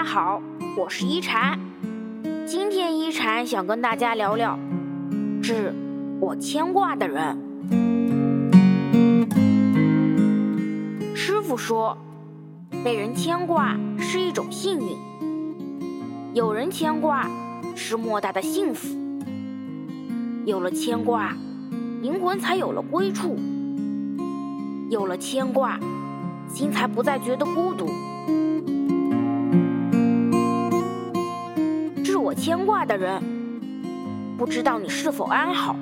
大家好，我是一禅。今天一禅想跟大家聊聊致我牵挂的人。师傅说，被人牵挂是一种幸运，有人牵挂是莫大的幸福。有了牵挂，灵魂才有了归处；有了牵挂，心才不再觉得孤独。我牵挂的人，不知道你是否安好？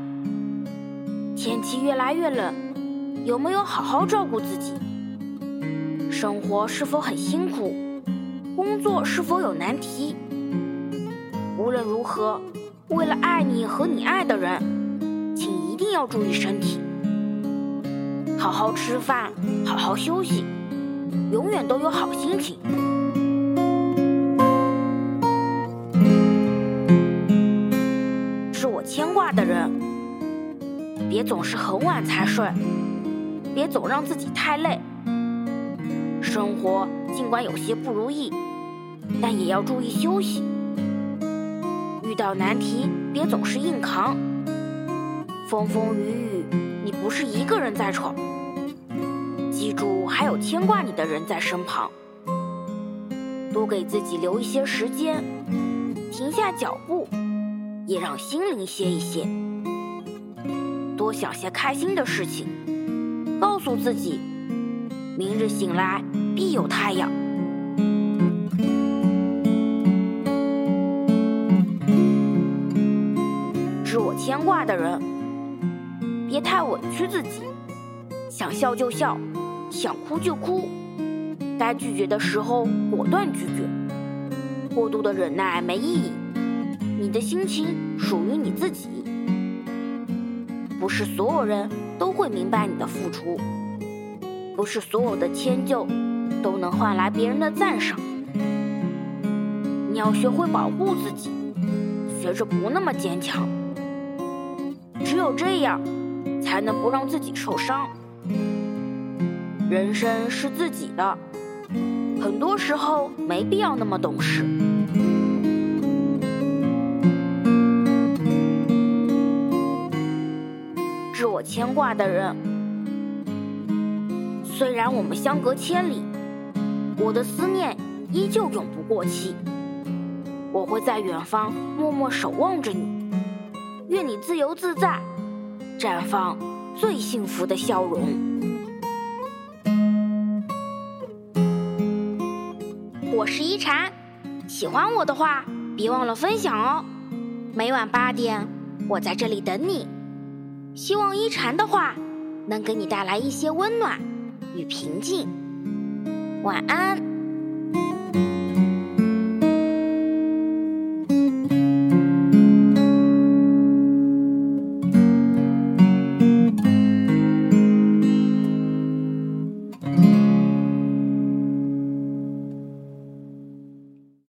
天气越来越冷，有没有好好照顾自己？生活是否很辛苦？工作是否有难题？无论如何，为了爱你和你爱的人，请一定要注意身体，好好吃饭，好好休息，永远都有好心情。牵挂的人，别总是很晚才睡，别总让自己太累。生活尽管有些不如意，但也要注意休息。遇到难题，别总是硬扛。风风雨雨，你不是一个人在闯。记住，还有牵挂你的人在身旁。多给自己留一些时间，停下脚步。也让心灵歇一歇，多想些开心的事情，告诉自己，明日醒来必有太阳。知我牵挂的人，别太委屈自己，想笑就笑，想哭就哭，该拒绝的时候果断拒绝，过度的忍耐没意义。你的心情属于你自己，不是所有人都会明白你的付出，不是所有的迁就都能换来别人的赞赏。你要学会保护自己，学着不那么坚强，只有这样，才能不让自己受伤。人生是自己的，很多时候没必要那么懂事。我牵挂的人，虽然我们相隔千里，我的思念依旧永不过期。我会在远方默默守望着你，愿你自由自在，绽放最幸福的笑容。我是一禅，喜欢我的话，别忘了分享哦。每晚八点，我在这里等你。希望一禅的话能给你带来一些温暖与平静。晚安。